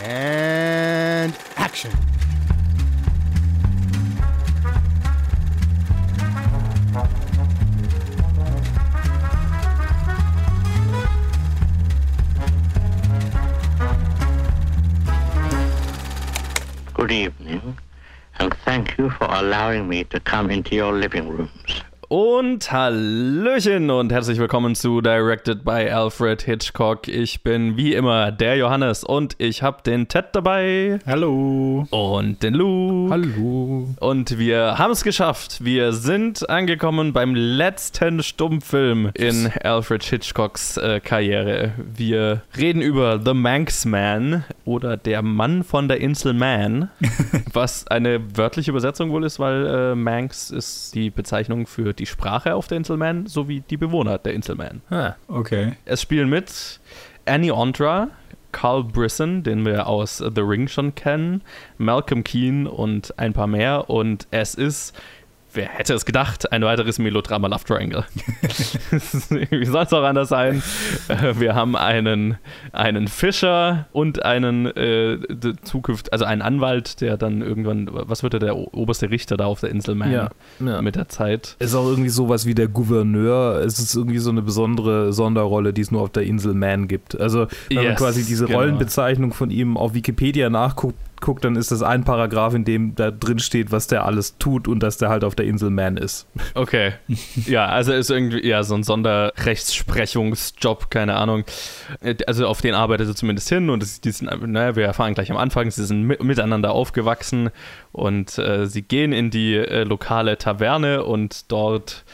And action. Good evening, and thank you for allowing me to come into your living rooms. Und Hallöchen und herzlich willkommen zu Directed by Alfred Hitchcock. Ich bin wie immer der Johannes und ich habe den Ted dabei. Hallo. Und den Lou. Hallo. Und wir haben es geschafft. Wir sind angekommen beim letzten Stummfilm in Alfred Hitchcocks äh, Karriere. Wir reden über The Manx Man oder der Mann von der Insel Man, was eine wörtliche Übersetzung wohl ist, weil äh, Manx ist die Bezeichnung für die Sprache auf der Insel Man sowie die Bewohner der Insel Man. Ah, okay. Es spielen mit Annie Ondra, Carl Brisson, den wir aus The Ring schon kennen, Malcolm Keane und ein paar mehr. Und es ist, wer hätte es gedacht, ein weiteres Melodrama Love Triangle. Wie soll es auch anders sein? Äh, Wir haben einen, einen Fischer und einen äh, Zukunft, also einen Anwalt, der dann irgendwann, was wird er, der oberste Richter da auf der Insel Man Ja, ja. mit der Zeit. Ist auch irgendwie sowas wie der Gouverneur. Es ist irgendwie so eine besondere Sonderrolle, die es nur auf der Insel Man gibt. Also, wenn man Yes, quasi diese genau. Rollenbezeichnung von ihm auf Wikipedia nachguckt, guckt, dann ist das ein Paragraph, in dem da drin steht, was der alles tut und dass der halt auf der Insel Man ist. Okay. Ja, also ist irgendwie ja so ein Sonderrechtsprechungsjob, keine Ahnung. Äh, Also auf den arbeitet er zumindest hin und die sind, naja, wir erfahren gleich am Anfang, sie sind mit, miteinander aufgewachsen und äh, sie gehen in die äh, lokale Taverne und dort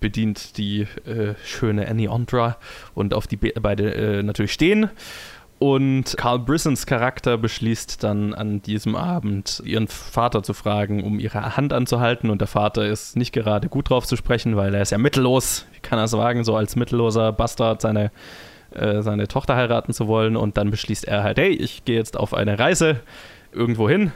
bedient die äh, schöne Annie Ondra und auf die be beide äh, natürlich stehen. Und Carl Brissons Charakter beschließt dann an diesem Abend, ihren Vater zu fragen, um ihre Hand anzuhalten. Und der Vater ist nicht gerade gut drauf zu sprechen, weil er ist ja mittellos. Wie kann er es wagen, so als mittelloser Bastard seine, äh, seine Tochter heiraten zu wollen? Und dann beschließt er halt, hey, ich gehe jetzt auf eine Reise irgendwo hin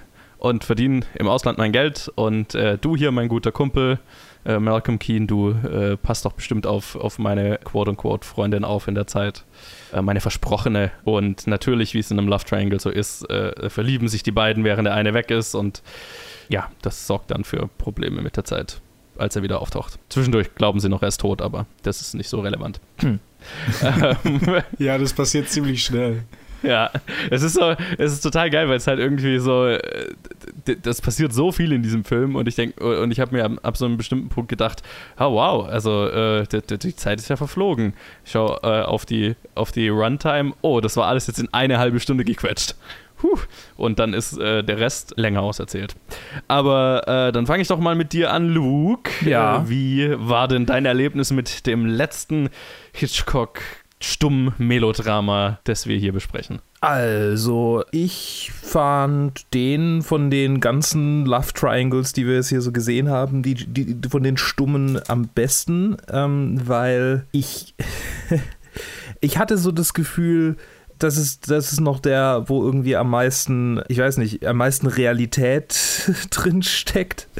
und verdiene im Ausland mein Geld. Und äh, du hier, mein guter Kumpel, äh, Malcolm Keane, du äh, passt doch bestimmt auf, auf meine quote-unquote-Freundin auf in der Zeit. Äh, meine Versprochene. Und natürlich, wie es in einem Love Triangle so ist, äh, verlieben sich die beiden, während der eine weg ist. Und ja, das sorgt dann für Probleme mit der Zeit, als er wieder auftaucht. Zwischendurch glauben sie noch, er ist tot, aber das ist nicht so relevant. ähm, Ja, das passiert ziemlich schnell. Ja, es ist so, es ist total geil, weil es halt irgendwie so, äh, das passiert so viel in diesem Film und ich denke, und ich habe mir ab, so einem bestimmten Punkt gedacht, oh wow, also äh, d- d- die Zeit ist ja verflogen. Ich schaue äh, auf die, auf die Runtime, oh, das war alles jetzt in eine halbe Stunde gequetscht. Puh. Und dann ist äh, der Rest länger auserzählt. Aber äh, dann fange ich doch mal mit dir an, Luke. Ja. Äh, wie war denn dein Erlebnis mit dem letzten Hitchcock stumm Melodrama, das wir hier besprechen? Also, ich fand den von den ganzen Love Triangles, die wir jetzt hier so gesehen haben, die, die von den Stummen am besten, ähm, weil ich, ich hatte so das Gefühl, das ist, das ist noch der, wo irgendwie am meisten, ich weiß nicht, am meisten Realität drin steckt.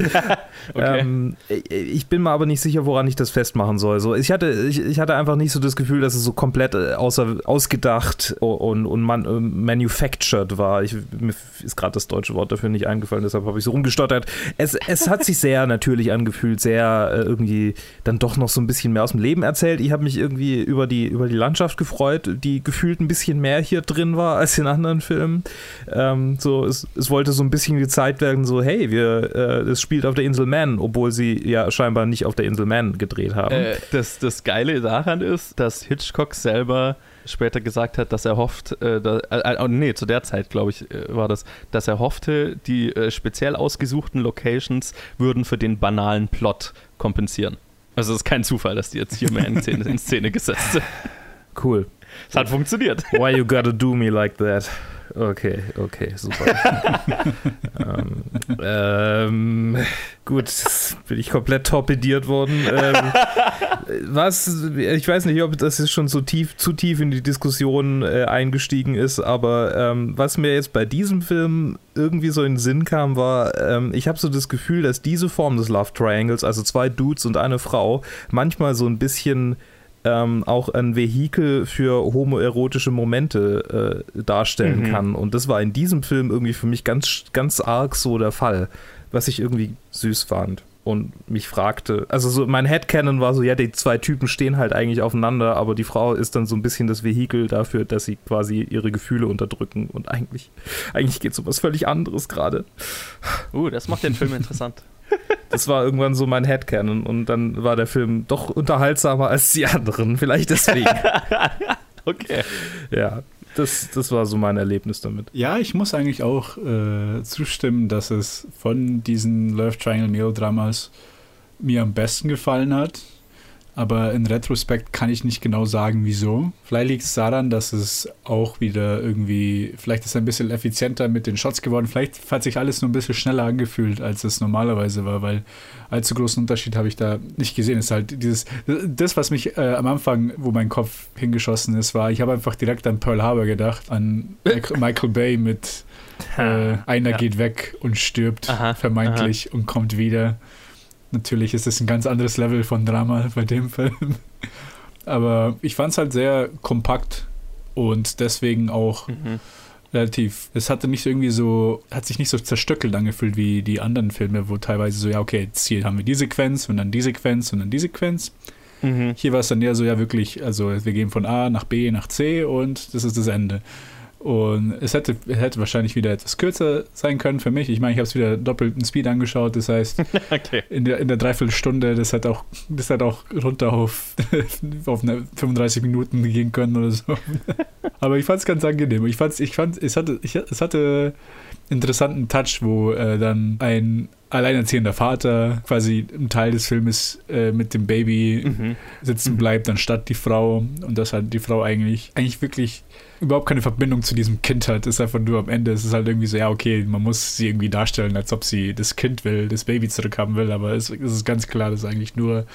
Okay. Ähm, ich bin mir aber nicht sicher, woran ich das festmachen soll. So, ich, hatte, ich, ich hatte einfach nicht so das Gefühl, dass es so komplett äh, außer, ausgedacht und, und man, äh, manufactured war. Ich, mir ist gerade das deutsche Wort dafür nicht eingefallen, deshalb habe ich so rumgestottert. Es, es hat sich sehr natürlich angefühlt, sehr äh, irgendwie dann doch noch so ein bisschen mehr aus dem Leben erzählt. Ich habe mich irgendwie über die, über die Landschaft gefreut, die gefühlt ein bisschen mehr hier drin war als in anderen Filmen. Ähm, so, es, es wollte so ein bisschen gezeigt werden, so, hey, wir, äh, es spielt auf der Insel Man, obwohl sie ja scheinbar nicht auf der Insel Man gedreht haben. Äh, das, das Geile daran ist, dass Hitchcock selber später gesagt hat, dass er hofft, äh, da, äh, äh, nee, zu der Zeit, glaube ich, äh, war das, dass er hoffte, die äh, speziell ausgesuchten Locations würden für den banalen Plot kompensieren. Also es ist kein Zufall, dass die jetzt hier mehr in Szene, in Szene gesetzt sind. cool. Es hat funktioniert. Why you gotta do me like that? Okay, okay, super. ähm, ähm, gut, bin ich komplett torpediert worden. Ähm, was, ich weiß nicht, ob das jetzt schon so tief, zu tief in die Diskussion äh, eingestiegen ist, aber ähm, was mir jetzt bei diesem Film irgendwie so in den Sinn kam, war, ähm, ich habe so das Gefühl, dass diese Form des Love Triangles, also zwei Dudes und eine Frau, manchmal so ein bisschen ähm, auch ein Vehikel für homoerotische Momente äh, darstellen Mhm. kann. Und das war in diesem Film irgendwie für mich ganz, ganz arg so der Fall, was ich irgendwie süß fand. Und mich fragte, also so mein Headcanon war so, ja, die zwei Typen stehen halt eigentlich aufeinander, aber die Frau ist dann so ein bisschen das Vehikel dafür, dass sie quasi ihre Gefühle unterdrücken. Und eigentlich, eigentlich geht es um was völlig anderes gerade. Uh, das macht den Film interessant. Das war irgendwann so mein Headcanon und dann war der Film doch unterhaltsamer als die anderen. Vielleicht deswegen. Okay. ja, das, das war so mein Erlebnis damit. Ja, ich muss eigentlich auch äh, zustimmen, dass es von diesen Love Triangle Melodramas mir am besten gefallen hat. Aber in Retrospekt kann ich nicht genau sagen, wieso. Vielleicht liegt es daran, dass es auch wieder irgendwie, vielleicht ist es ein bisschen effizienter mit den Shots geworden. Vielleicht hat sich alles nur ein bisschen schneller angefühlt, als es normalerweise war, weil allzu großen Unterschied habe ich da nicht gesehen. Es ist halt dieses, das, was mich äh, am Anfang, wo mein Kopf hingeschossen ist, war, ich habe einfach direkt an Pearl Harbor gedacht, an Michael Bay mit äh, einer Ja. geht weg und stirbt, Aha, vermeintlich, und kommt wieder. Natürlich ist es ein ganz anderes Level von Drama bei dem Film. Aber ich fand es halt sehr kompakt und deswegen auch Mhm. relativ. Es hatte nicht irgendwie so, hat sich nicht so zerstückelt angefühlt wie die anderen Filme, wo teilweise so, ja, okay, jetzt hier haben wir die Sequenz und dann die Sequenz und dann die Sequenz. Mhm. Hier war es dann eher so, ja, wirklich, also wir gehen von A nach B nach C und das ist das Ende. Und es hätte, hätte wahrscheinlich wieder etwas kürzer sein können für mich. Ich meine, ich habe es wieder doppelten Speed angeschaut, das heißt, Okay. in der, in der Dreiviertelstunde, das hat auch, das hat auch runter auf, auf eine 35 Minuten gehen können oder so. Aber ich fand es ganz angenehm. Ich fand's, ich fand, es hatte, ich, es hatte interessanten Touch, wo äh, dann ein alleinerziehender Vater quasi im Teil des Filmes äh, mit dem Baby Mhm. sitzen bleibt, anstatt die Frau. Und dass halt die Frau eigentlich, eigentlich wirklich überhaupt keine Verbindung zu diesem Kind hat. Ist einfach nur am Ende, es ist halt irgendwie so, ja, okay, man muss sie irgendwie darstellen, als ob sie das Kind will, das Baby zurückhaben will, aber es, es ist ganz klar, dass eigentlich nur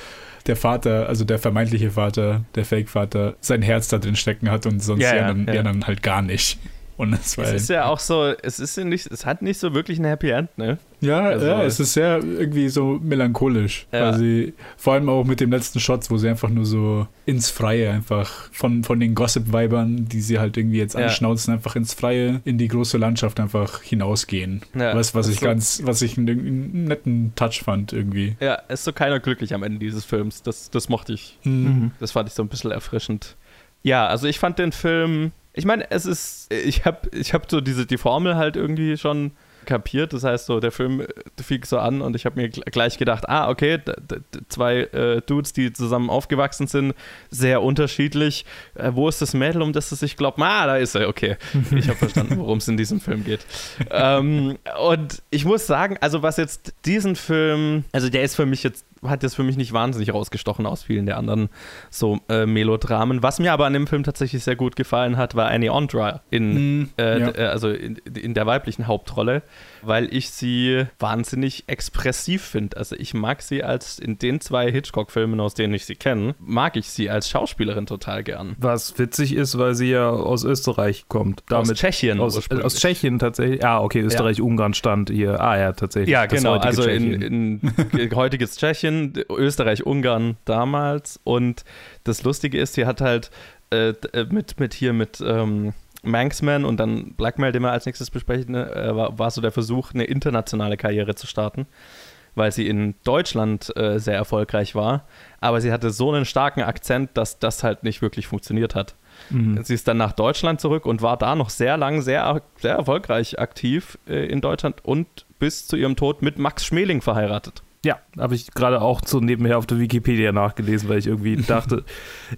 der Vater, also der vermeintliche Vater, der Fake-Vater, sein Herz da drin stecken hat und sonst Ja, die, ja, anderen, die ja. anderen halt gar nicht. Und das war Es ist ja auch so, es ist ja nicht, es hat nicht so wirklich ein Happy End, ne? Ja, Also- ja, es ist sehr irgendwie so melancholisch. Ja. Quasi, vor allem auch mit dem letzten Shots, wo sie einfach nur so ins Freie einfach von, von den Gossip-Weibern, die sie halt irgendwie jetzt Ja. anschnauzen, einfach ins Freie, in die große Landschaft einfach hinausgehen. Ja, was, was ist ich so- ganz, was ich einen, einen netten Touch fand irgendwie. Ja, ist so keiner glücklich am Ende dieses Films. Das, das mochte ich. Mhm. Das fand ich so ein bisschen erfrischend. Ja, also ich fand den Film. Ich meine, es ist. Ich habe ich hab so diese, die Formel halt irgendwie schon kapiert. Das heißt, so der Film äh, fing so an und ich habe mir gl- gleich gedacht, ah, okay, zwei äh, Dudes, die zusammen aufgewachsen sind, sehr unterschiedlich. Äh, wo ist das Mädel, um das es sich glaubt? Ah, da ist er, okay. Ich habe verstanden, worum es in diesem Film geht. ähm, und ich muss sagen, also was jetzt diesen Film, also der ist für mich jetzt, hat jetzt für mich nicht wahnsinnig rausgestochen aus vielen der anderen so äh, Melodramen. Was mir aber an dem Film tatsächlich sehr gut gefallen hat, war Annie Ondra in, Mhm, äh, ja. äh, also in, in der weiblichen Hauptrolle, weil ich sie wahnsinnig expressiv finde. Also ich mag sie als in den zwei Hitchcock-Filmen, aus denen ich sie kenne, mag ich sie als Schauspielerin total gern. Was witzig ist, weil sie ja aus Österreich kommt. Damit aus Tschechien Aus, aus Tschechien tatsächlich. Ah, okay, Österreich-Ungarn stand hier. Ah, ja, tatsächlich. Ja, Das genau. Also in, in heutiges Tschechien, Österreich, Ungarn damals. Und das Lustige ist, sie hat halt äh, äh, mit, mit hier mit ähm, Manxman und dann Blackmail, den wir als nächstes besprechen, äh, war, war so der Versuch, eine internationale Karriere zu starten, weil sie in Deutschland äh, sehr erfolgreich war. Aber sie hatte so einen starken Akzent, dass das halt nicht wirklich funktioniert hat. Mhm. Sie ist dann nach Deutschland zurück und war da noch sehr lang, sehr, sehr erfolgreich aktiv äh, in Deutschland und bis zu ihrem Tod mit Max Schmeling verheiratet. Ja, habe ich gerade auch so nebenher auf der Wikipedia nachgelesen, weil ich irgendwie dachte,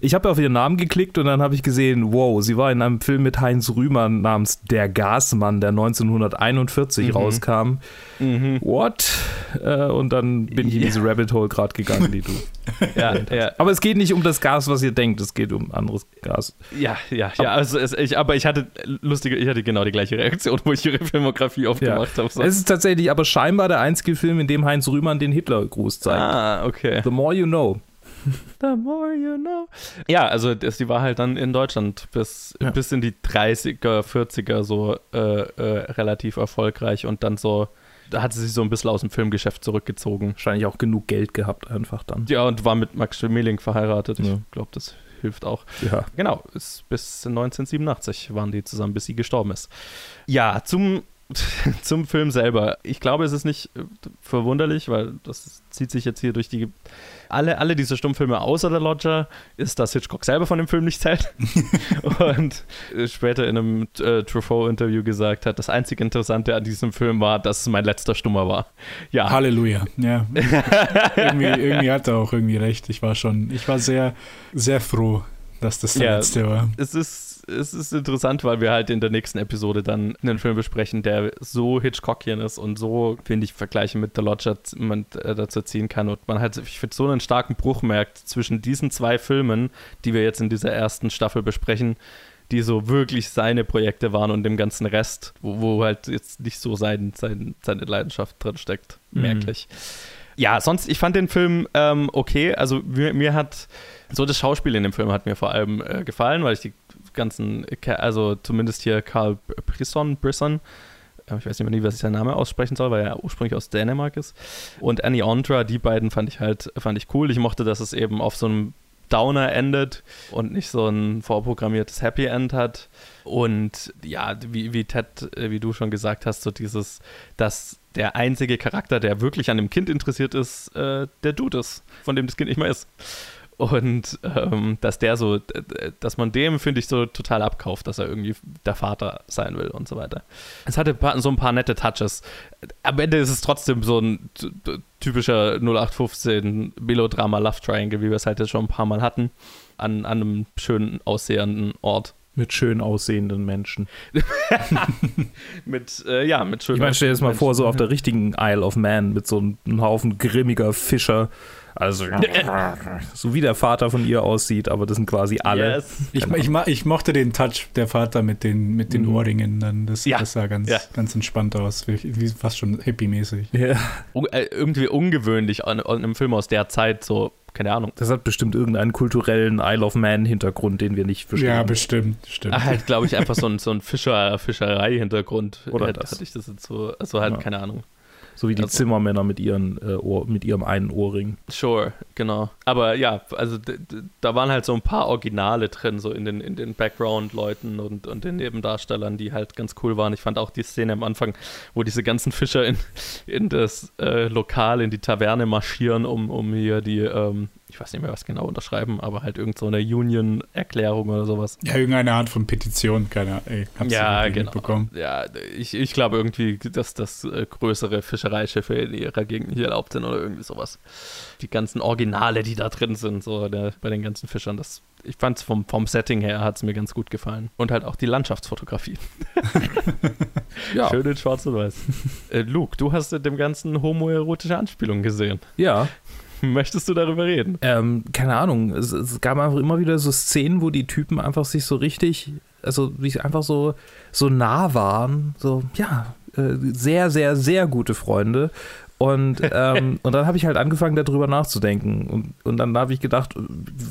ich habe auf ihren Namen geklickt und dann habe ich gesehen, wow, sie war in einem Film mit Heinz Rühmer namens Der Gasmann, der 1941 Mhm. rauskam. What? Äh, und dann bin ich in diese Rabbit Hole gerade gegangen, die du. Ja, ja, Aber es geht nicht um das Gas, was ihr denkt, es geht um anderes Gas. ja, ja, ja also es, ich, aber ich hatte lustige, ich hatte genau die gleiche Reaktion, wo ich ihre Filmografie aufgemacht habe. So. Es ist tatsächlich aber scheinbar der einzige Film, in dem Heinz Rühmann den Hitlergruß zeigt. Ah, okay. The more you know. The more you know. Ja, also das, die war halt dann in Deutschland bis, Ja. bis in die 30er, 40er so äh, äh, relativ erfolgreich und dann so da hat sie sich so ein bisschen aus dem Filmgeschäft zurückgezogen. Wahrscheinlich auch genug Geld gehabt einfach dann. Ja, und war mit Max Schmeling verheiratet. Ich Ja. glaube, das hilft auch. Ja. Genau, ist bis 1987 waren die zusammen, bis sie gestorben ist. Ja, zum, zum Film selber. Ich glaube, es ist nicht äh, verwunderlich, weil das zieht sich jetzt hier durch die. Alle, alle diese Stummfilme außer der Lodger ist, dass Hitchcock selber von dem Film nicht zählt. und äh, später in einem äh, Truffaut-Interview gesagt hat, das einzige Interessante an diesem Film war, dass es mein letzter Stummer war. Ja, Halleluja. Ja. irgendwie, irgendwie hat er auch irgendwie recht. Ich war schon, ich war sehr, sehr froh, dass das der Ja. letzte war. es ist, es ist interessant, weil wir halt in der nächsten Episode dann einen Film besprechen, der so Hitchcockian ist und so, finde ich, Vergleiche mit The Lodger man äh, dazu ziehen kann. Und man halt, ich finde, so einen starken Bruch merkt zwischen diesen zwei Filmen, die wir jetzt in dieser ersten Staffel besprechen, die so wirklich seine Projekte waren und dem ganzen Rest, wo, wo halt jetzt nicht so sein, sein, seine Leidenschaft drin steckt, Mhm. merklich. Ja, sonst, ich fand den Film ähm, okay. Also mir, mir hat so das Schauspiel in dem Film hat mir vor allem äh, gefallen, weil ich die ganzen, also zumindest hier Carl Brisson, Brisson, äh, ich weiß nicht mehr was ich seinen Namen aussprechen soll, weil er ursprünglich aus Dänemark ist. Und Annie Ondra, die beiden fand ich halt, fand ich cool. Ich mochte, dass es eben auf so einem Downer endet und nicht so ein vorprogrammiertes Happy End hat. Und ja, wie, wie Ted, äh, wie du schon gesagt hast, so dieses, dass der einzige Charakter, der wirklich an dem Kind interessiert ist, äh, der Dude ist, von dem das Kind nicht mehr ist. Und ähm, dass der so, dass man dem, finde ich, so total abkauft, dass er irgendwie der Vater sein will und so weiter. Es hatte so ein paar nette Touches. Am Ende ist es trotzdem so ein typischer 0815 Melodrama Love Triangle, wie wir es halt jetzt schon ein paar Mal hatten, an, an einem schön aussehenden Ort. Mit schön aussehenden Menschen. Mit, äh, ja, mit schön Ich meine, stell dir das mal vor, so auf der richtigen Isle of Man mit so einem Haufen grimmiger Fischer. Also, so wie der Vater von ihr aussieht, aber das sind quasi alle. Yes. Ich, ich, ma- ich mochte den Touch der Vater mit den, mit den Mhm. Ohrringen. Dann. Das, Ja. das sah ganz, Ja. ganz entspannt aus. Wie, wie fast schon hippie-mäßig. Ja. Un- äh, irgendwie ungewöhnlich an, an einem Film aus der Zeit, so, keine Ahnung. Das hat bestimmt irgendeinen kulturellen Isle of Man-Hintergrund, den wir nicht verstehen. Ja, bestimmt. stimmt. Ah, halt, glaube ich, einfach so ein, so ein Fischer, Fischerei-Hintergrund. Oder Hätte- das. Hatte ich das jetzt so, also halt, Ja. keine Ahnung. So wie die also- Zimmermänner mit, ihren, äh, Ohr, mit ihrem einen Ohrring. Sure, genau. Aber ja, also da waren halt so ein paar Originale drin, so in den, in den Background-Leuten und, und den Nebendarstellern, die halt ganz cool waren. Ich fand auch die Szene am Anfang, wo diese ganzen Fischer in, in das äh, Lokal, in die Taverne marschieren, um, um hier die, ähm, ich weiß nicht mehr, was genau unterschreiben, aber halt irgend so eine Union-Erklärung oder sowas. Ja, irgendeine Art von Petition, keine Ahnung. Ja, genau. mitbekommen. Ja, ich, ich glaube irgendwie, dass das äh, größere Fischereischiffe in ihrer Gegend hier erlaubt sind oder irgendwie sowas. Die ganzen Originale, die da drin sind, so der, bei den ganzen Fischern, das ich fand es vom, vom Setting her hat es mir ganz gut gefallen. Und halt auch die Landschaftsfotografie. Ja. Schön in schwarz und weiß. äh, Luke, du hast dem ganzen homoerotische Anspielungen gesehen. Ja, Möchtest du darüber reden? ähm, keine Ahnung. Es, es gab einfach immer wieder so Szenen, wo die Typen einfach sich so richtig, also sich einfach so, so nah waren. So, ja, äh, sehr, sehr, sehr gute Freunde. Und, ähm, und dann habe ich halt angefangen, darüber nachzudenken. Und, und dann habe ich gedacht,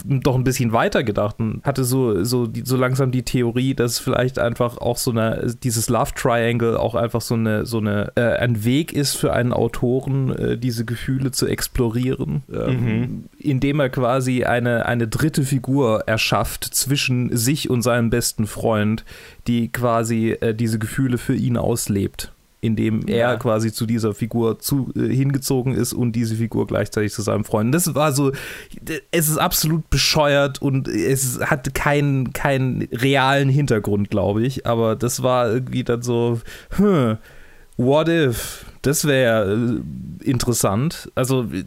doch ein bisschen weiter gedacht und hatte so, so, die, so langsam die Theorie, dass vielleicht einfach auch so eine, dieses Love Triangle auch einfach so eine, so eine, äh, ein Weg ist für einen Autoren, äh, diese Gefühle zu explorieren, ähm, indem er quasi eine, eine dritte Figur erschafft zwischen sich und seinem besten Freund, die quasi äh, diese Gefühle für ihn auslebt indem er Ja. quasi zu dieser Figur zu, äh, hingezogen ist und diese Figur gleichzeitig zu seinem Freund. Das war so, es ist absolut bescheuert und es hat keinen, keinen realen Hintergrund, glaube ich, aber das war irgendwie dann so, hm, what if? Das wäre äh, interessant. Also äh,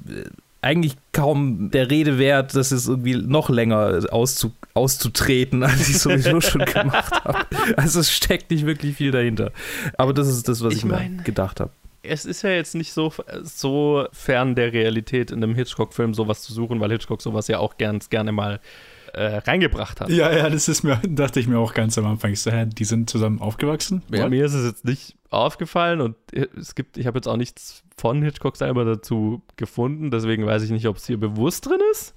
eigentlich kaum der Rede wert, das ist irgendwie noch länger auszu, auszutreten, als ich sowieso schon gemacht habe. Also es steckt nicht wirklich viel dahinter. Aber das ist das, was ich, Ich mir mein- gedacht habe. Es ist ja jetzt nicht so, so fern der Realität in einem Hitchcock-Film sowas zu suchen, weil Hitchcock sowas ja auch ganz gerne mal äh, reingebracht hat. Ja, ja, das ist mir, dachte ich mir auch ganz am Anfang. Ich so, hä, die sind zusammen aufgewachsen? Ja, mir ist es jetzt nicht aufgefallen und es gibt, ich habe jetzt auch nichts von Hitchcock selber dazu gefunden, deswegen weiß ich nicht, ob es hier bewusst drin ist.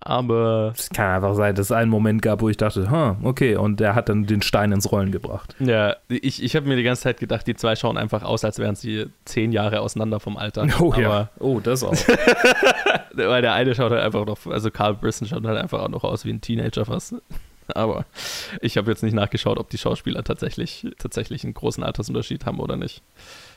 Aber Es kann einfach sein, dass es einen Moment gab, wo ich dachte, hm, okay, und der hat dann den Stein ins Rollen gebracht. ja, ich, ich habe mir die ganze Zeit gedacht, die zwei schauen einfach aus, als wären sie zehn Jahre auseinander vom Alter. Aber, Oh, das auch. Weil der eine schaut halt einfach noch, also Carl Brisson schaut halt einfach auch noch aus wie ein Teenager fast. Aber ich habe jetzt nicht nachgeschaut, ob die Schauspieler tatsächlich, tatsächlich einen großen Altersunterschied haben oder nicht.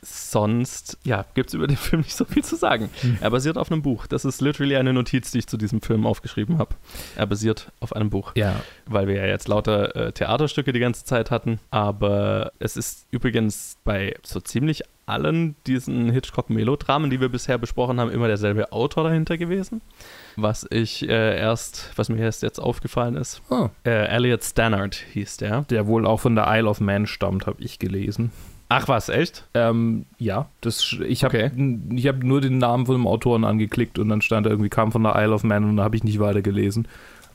Sonst, ja, gibt es über den Film nicht so viel zu sagen. Er basiert auf einem Buch. Das ist literally eine Notiz, die ich zu diesem Film aufgeschrieben habe. Er basiert auf einem Buch ja. weil wir ja jetzt lauter äh, Theaterstücke die ganze Zeit hatten. Aber es ist übrigens bei so ziemlich allen diesen Hitchcock-Melodramen, die wir bisher besprochen haben, immer derselbe Autor dahinter gewesen. Was ich äh, erst, was mir erst jetzt aufgefallen ist. Oh, Äh, Elliot Stannard hieß der. der wohl auch von der Isle of Man stammt, habe ich gelesen. Ach was, echt? Ähm, ja, das, ich habe Okay. ich hab nur den Namen von dem Autoren angeklickt und dann stand da irgendwie, kam von der Isle of Man und da habe ich nicht weiter gelesen.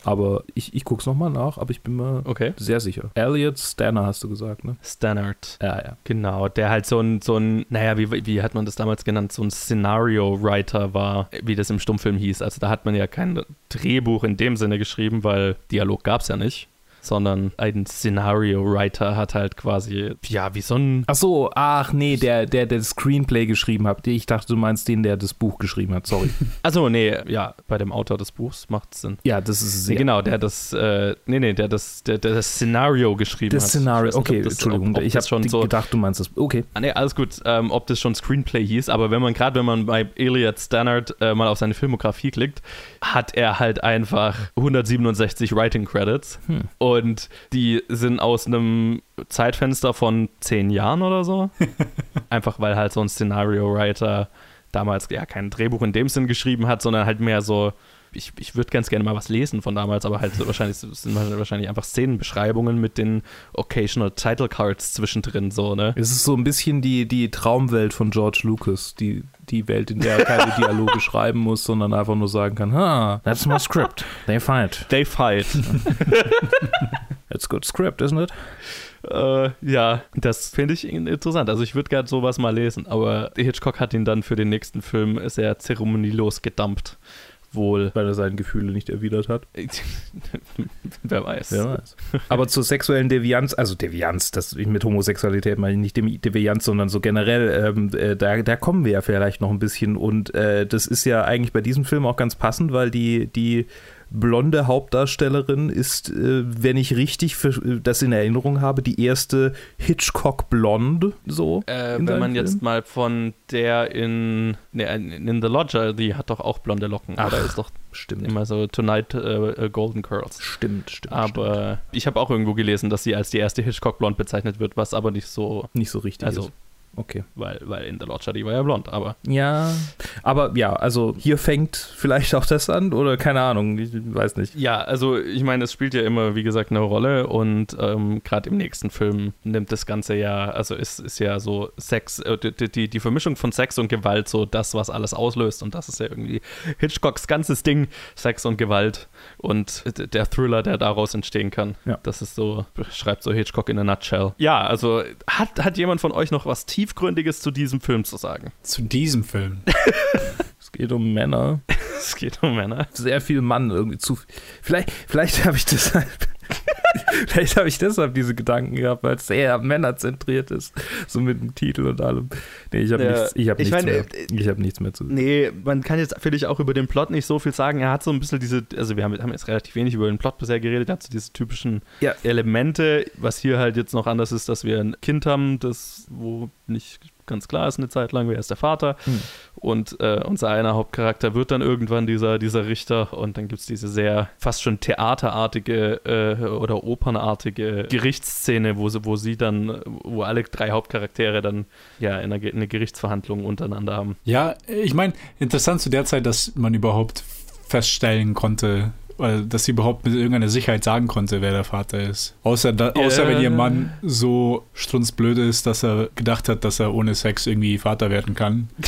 Aber ich, ich gucke es nochmal nach, aber ich bin mir Okay. sehr sicher. Elliot Stanner hast du gesagt, ne? Stannard. Ja, ja. Genau, der halt so ein, so ein, naja, wie, wie hat man das damals genannt, so ein Scenario-Writer war, wie das im Stummfilm hieß. Also da hat man ja kein Drehbuch in dem Sinne geschrieben, weil Dialog gab es ja nicht, sondern ein Scenario-Writer hat halt quasi, ja, wie so ein, Ach so, ach nee, der, der, der das Screenplay geschrieben hat. Ich dachte, du meinst den, der das Buch geschrieben hat, sorry. also nee, ja, bei dem Autor des Buchs macht es Sinn. ja, das ist sehr... genau, der das, äh, nee, nee, der das, der, der das Szenario geschrieben Das hat. Szenario, nicht, okay, das- Entschuldigung, ob- ob ich habe schon so gedacht, du meinst das. Okay. Ah, nee, alles gut, ähm, ob das schon Screenplay hieß, aber wenn man gerade, wenn man bei Elliot Stannard äh, mal auf seine Filmografie klickt, hat er halt einfach 167 Writing Credits Hm. und die sind aus einem Zeitfenster von 10 Jahren oder so. einfach weil halt so ein Scenario-Writer damals ja kein Drehbuch in dem Sinn geschrieben hat, sondern halt mehr so ich, ich würde ganz gerne mal was lesen von damals, aber halt wahrscheinlich sind halt wahrscheinlich einfach Szenenbeschreibungen mit den occasional Title Cards zwischendrin so, ne? Es ist so ein bisschen die, die Traumwelt von George Lucas, die, die Welt, in der er keine Dialoge schreiben muss, sondern einfach nur sagen kann, ah, that's my script. They fight. They fight. It's good script, isn't it? äh, ja, das finde ich interessant. Also ich würde gerne sowas mal lesen, aber Hitchcock hat ihn dann für den nächsten Film sehr zeremonielos gedumpt. Wohl. Weil er seine Gefühle nicht erwidert hat. Wer weiß. Wer weiß. Aber zur sexuellen Devianz, also Devianz, das mit Homosexualität meine ich nicht Devianz, sondern so generell, ähm, äh, da, da kommen wir ja vielleicht noch ein bisschen. Und äh, das ist ja eigentlich bei diesem Film auch ganz passend, weil die, die blonde Hauptdarstellerin ist, äh, wenn ich richtig für, das in Erinnerung habe, die erste Hitchcock-Blond, so. Äh, wenn man jetzt Film. mal von der in, ne, in in The Lodger, die hat doch auch blonde Locken. Ach, Oder ist doch Stimmt. immer so Tonight äh, äh, Golden Curls. Stimmt, stimmt. stimmt. Aber ich habe auch irgendwo gelesen, dass sie als die erste Hitchcock-Blond bezeichnet wird, was aber nicht so, Nicht so richtig. also, ist. Okay. weil, weil in The Lodger, die war ja blond, aber Ja, aber ja, also hier fängt vielleicht auch das an oder keine Ahnung, ich weiß nicht. Ja, also ich meine, es spielt ja immer, wie gesagt, eine Rolle und ähm, gerade im nächsten Film nimmt das Ganze ja, also ist, ist ja so Sex, äh, die, die, die Vermischung von Sex und Gewalt so das, was alles auslöst und das ist ja irgendwie Hitchcocks ganzes Ding, Sex und Gewalt und der Thriller, der daraus entstehen kann. Ja. Das ist so, beschreibt so Hitchcock in a nutshell. Ja, also hat, hat jemand von euch noch was Tiefgründiges zu diesem Film zu sagen? Zu diesem Film. Es geht um Männer. Es geht um Männer. Sehr viel Mann irgendwie zu. Vielleicht, vielleicht habe ich deshalb. vielleicht habe ich deshalb diese Gedanken gehabt, weil es sehr männerzentriert ist. So mit dem Titel und allem. Nee, ich habe Ja, nichts, ich hab ich nichts, meine, mehr. Ich hab nichts mehr zu Nee, man kann jetzt, finde ich, auch über den Plot nicht so viel sagen. Er hat so ein bisschen diese, also wir haben, haben jetzt relativ wenig über den Plot bisher geredet, er hat so diese typischen Ja. Elemente, was hier halt jetzt noch anders ist, dass wir ein Kind haben, das, wo nicht ganz klar ist eine Zeit lang, wer ist der Vater. Hm. Und äh, unser einer Hauptcharakter wird dann irgendwann dieser, dieser Richter und dann gibt es diese sehr fast schon theaterartige äh, oder opernartige Gerichtsszene, wo sie, wo sie dann, wo alle drei Hauptcharaktere dann ja in einer, Ge- eine Gerichtsverhandlung untereinander haben. Ja, ich meine, interessant zu der Zeit, dass man überhaupt feststellen konnte, oder dass sie überhaupt mit irgendeiner Sicherheit sagen konnte, wer der Vater ist. Außer, da, außer Ja. wenn ihr Mann so strunzblöd ist, dass er gedacht hat, dass er ohne Sex irgendwie Vater werden kann.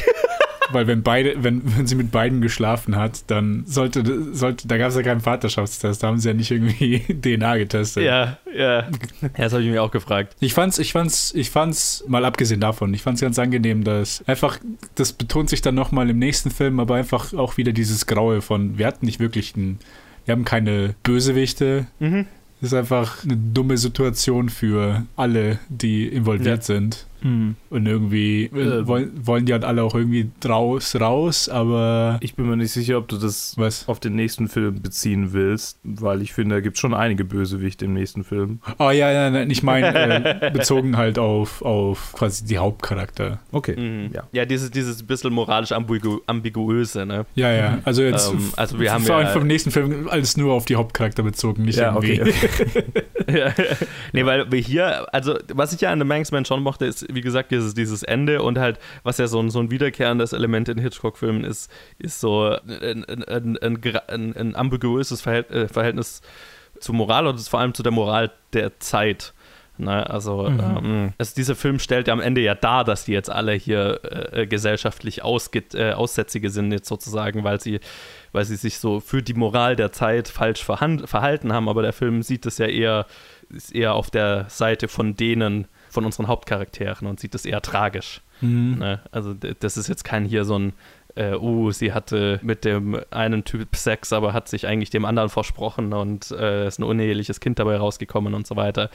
Weil wenn beide, wenn, wenn sie mit beiden geschlafen hat, dann sollte, sollte da gab es ja keinen Vaterschaftstest, da haben sie ja nicht irgendwie DNA getestet. Ja, ja. Ja, das habe ich mir auch gefragt. Ich fand's, ich fand's, ich fand's, mal abgesehen davon, ich fand's ganz angenehm, dass einfach, das betont sich dann nochmal im nächsten Film, aber einfach auch wieder dieses Graue von, wir hatten nicht wirklich ein wir haben keine Bösewichte. Mhm. Das ist einfach eine dumme Situation für alle, die involviert Ja. sind. Hm. Und irgendwie äh, Ähm. wollen, wollen die halt alle auch irgendwie draus raus, aber Ich bin mir nicht sicher, ob du das was? auf den nächsten Film beziehen willst, weil ich finde, da gibt es schon einige Bösewichte im nächsten Film. Oh ja, ja, nein, ich meine, äh, bezogen halt auf, auf quasi die Hauptcharakter. Okay. Mhm. Ja. Ja, dieses, dieses bisschen moralisch ambigu ambiguöse, ne? Ja, ja, also jetzt Ähm, also wir haben vor allem ja- vom nächsten Film alles nur auf die Hauptcharakter bezogen, nicht Ja, irgendwie. okay. Ja. nee, weil wir hier, also was ich ja an The Manxman schon mochte, ist, wie gesagt, dieses, dieses Ende und halt, was ja so ein, so ein wiederkehrendes Element in Hitchcock-Filmen ist, ist so ein, ein, ein, ein, ambiguöses Verhält, äh, Verhältnis zur Moral und vor allem zu der Moral der Zeit. Ne, also, Mhm. ähm, also dieser Film stellt ja am Ende ja dar, dass die jetzt alle hier äh, gesellschaftlich ausge äh, Aussätzige sind, jetzt sozusagen, weil sie, weil sie sich so für die Moral der Zeit falsch verhalten haben. Aber der Film sieht es ja eher, ist eher auf der Seite von denen, von unseren Hauptcharakteren und sieht es eher tragisch. Mhm. Ne? Also das ist jetzt kein hier so ein, äh, uh, sie hatte mit dem einen Typ Sex, aber hat sich eigentlich dem anderen versprochen und äh, ist ein uneheliches Kind dabei rausgekommen und so weiter.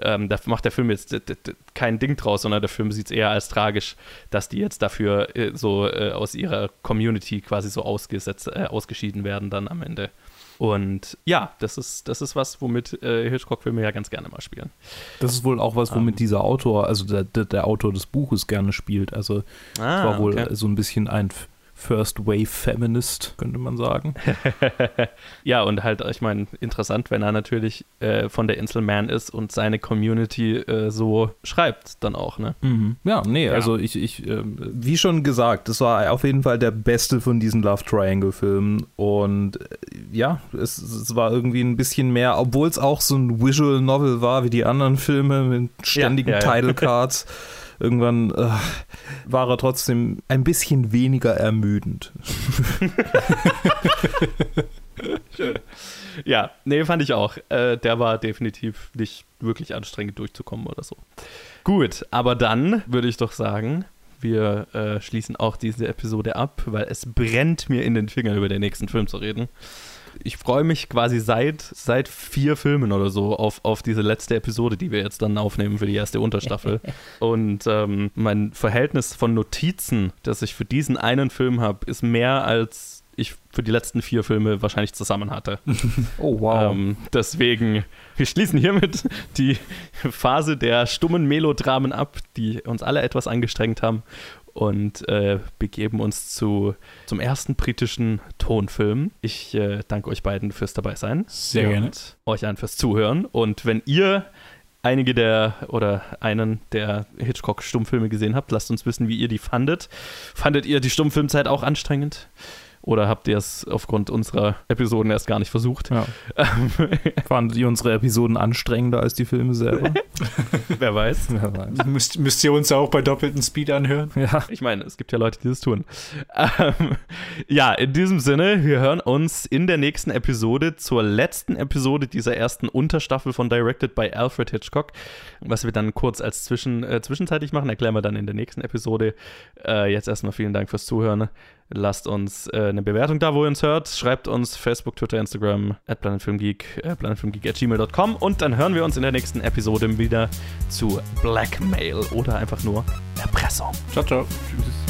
Ähm, da macht der Film jetzt kein Ding draus, sondern der Film sieht es eher als tragisch, dass die jetzt dafür äh, so äh, aus ihrer Community quasi so ausgesetzt, äh, ausgeschieden werden dann am Ende. Und ja, das ist, das ist was, womit äh, Hitchcock-Filme ja ganz gerne mal spielen. Das ist wohl auch was, womit Ähm. dieser Autor, also der, der, Autor des Buches gerne spielt. Also Ah, war wohl so ein bisschen ein First Wave Feminist, könnte man sagen. ja, und halt, ich meine, interessant, wenn er natürlich äh, von der Insel Man ist und seine Community äh, so schreibt, dann auch, ne? Ja, nee, Ja. also ich, ich ähm, wie schon gesagt, das war auf jeden Fall der beste von diesen Love Triangle Filmen und äh, ja, es, es war irgendwie ein bisschen mehr, obwohl es auch so ein Visual Novel war wie die anderen Filme mit ständigen ja, ja. Title Cards. Irgendwann äh, war er trotzdem ein bisschen weniger ermüdend. Ja, nee, fand ich auch. Äh, der war definitiv nicht wirklich anstrengend durchzukommen oder so. Gut, aber dann würde ich doch sagen, wir äh, schließen auch diese Episode ab, weil es brennt mir in den Fingern, über den nächsten Film zu reden. Ich freue mich quasi seit, seit vier Filmen oder so auf, auf diese letzte Episode, die wir jetzt dann aufnehmen für die erste Unterstaffel. Und ähm, mein Verhältnis von Notizen, das ich für diesen einen Film habe, ist mehr als ich für die letzten vier Filme wahrscheinlich zusammen hatte. Oh, wow. Ähm, deswegen, wir schließen hiermit die Phase der stummen Melodramen ab, die uns alle etwas angestrengt haben und äh, begeben uns zu, zum ersten britischen Tonfilm. Ich äh, danke euch beiden fürs Dabeisein. Sehr und gerne. euch allen fürs Zuhören. Und wenn ihr einige der oder einen der Hitchcock-Stummfilme gesehen habt, lasst uns wissen, wie ihr die fandet. Fandet ihr die Stummfilmzeit auch anstrengend? Oder habt ihr es aufgrund unserer Episoden erst gar nicht versucht? ja. Fandet ihr unsere Episoden anstrengender als die Filme selber? Wer weiß. Wer weiß. Müsst, müsst ihr uns auch bei doppelten Speed anhören? Ja. Ich meine, es gibt ja Leute, die das tun. Ähm, ja, in diesem Sinne, wir hören uns in der nächsten Episode zur letzten Episode dieser ersten Unterstaffel von Directed by Alfred Hitchcock. Was wir dann kurz als zwischen, äh, zwischenzeitlich machen, erklären wir dann in der nächsten Episode. Äh, jetzt erstmal vielen Dank fürs Zuhören. Lasst uns äh, eine Bewertung da, wo ihr uns hört. Schreibt uns Facebook, Twitter, Instagram, at planetfilmgeek, äh, planetfilmgeek at gmail.com und dann hören wir uns in der nächsten Episode wieder zu Blackmail oder einfach nur Erpressung. Ciao, ciao. Tschüss.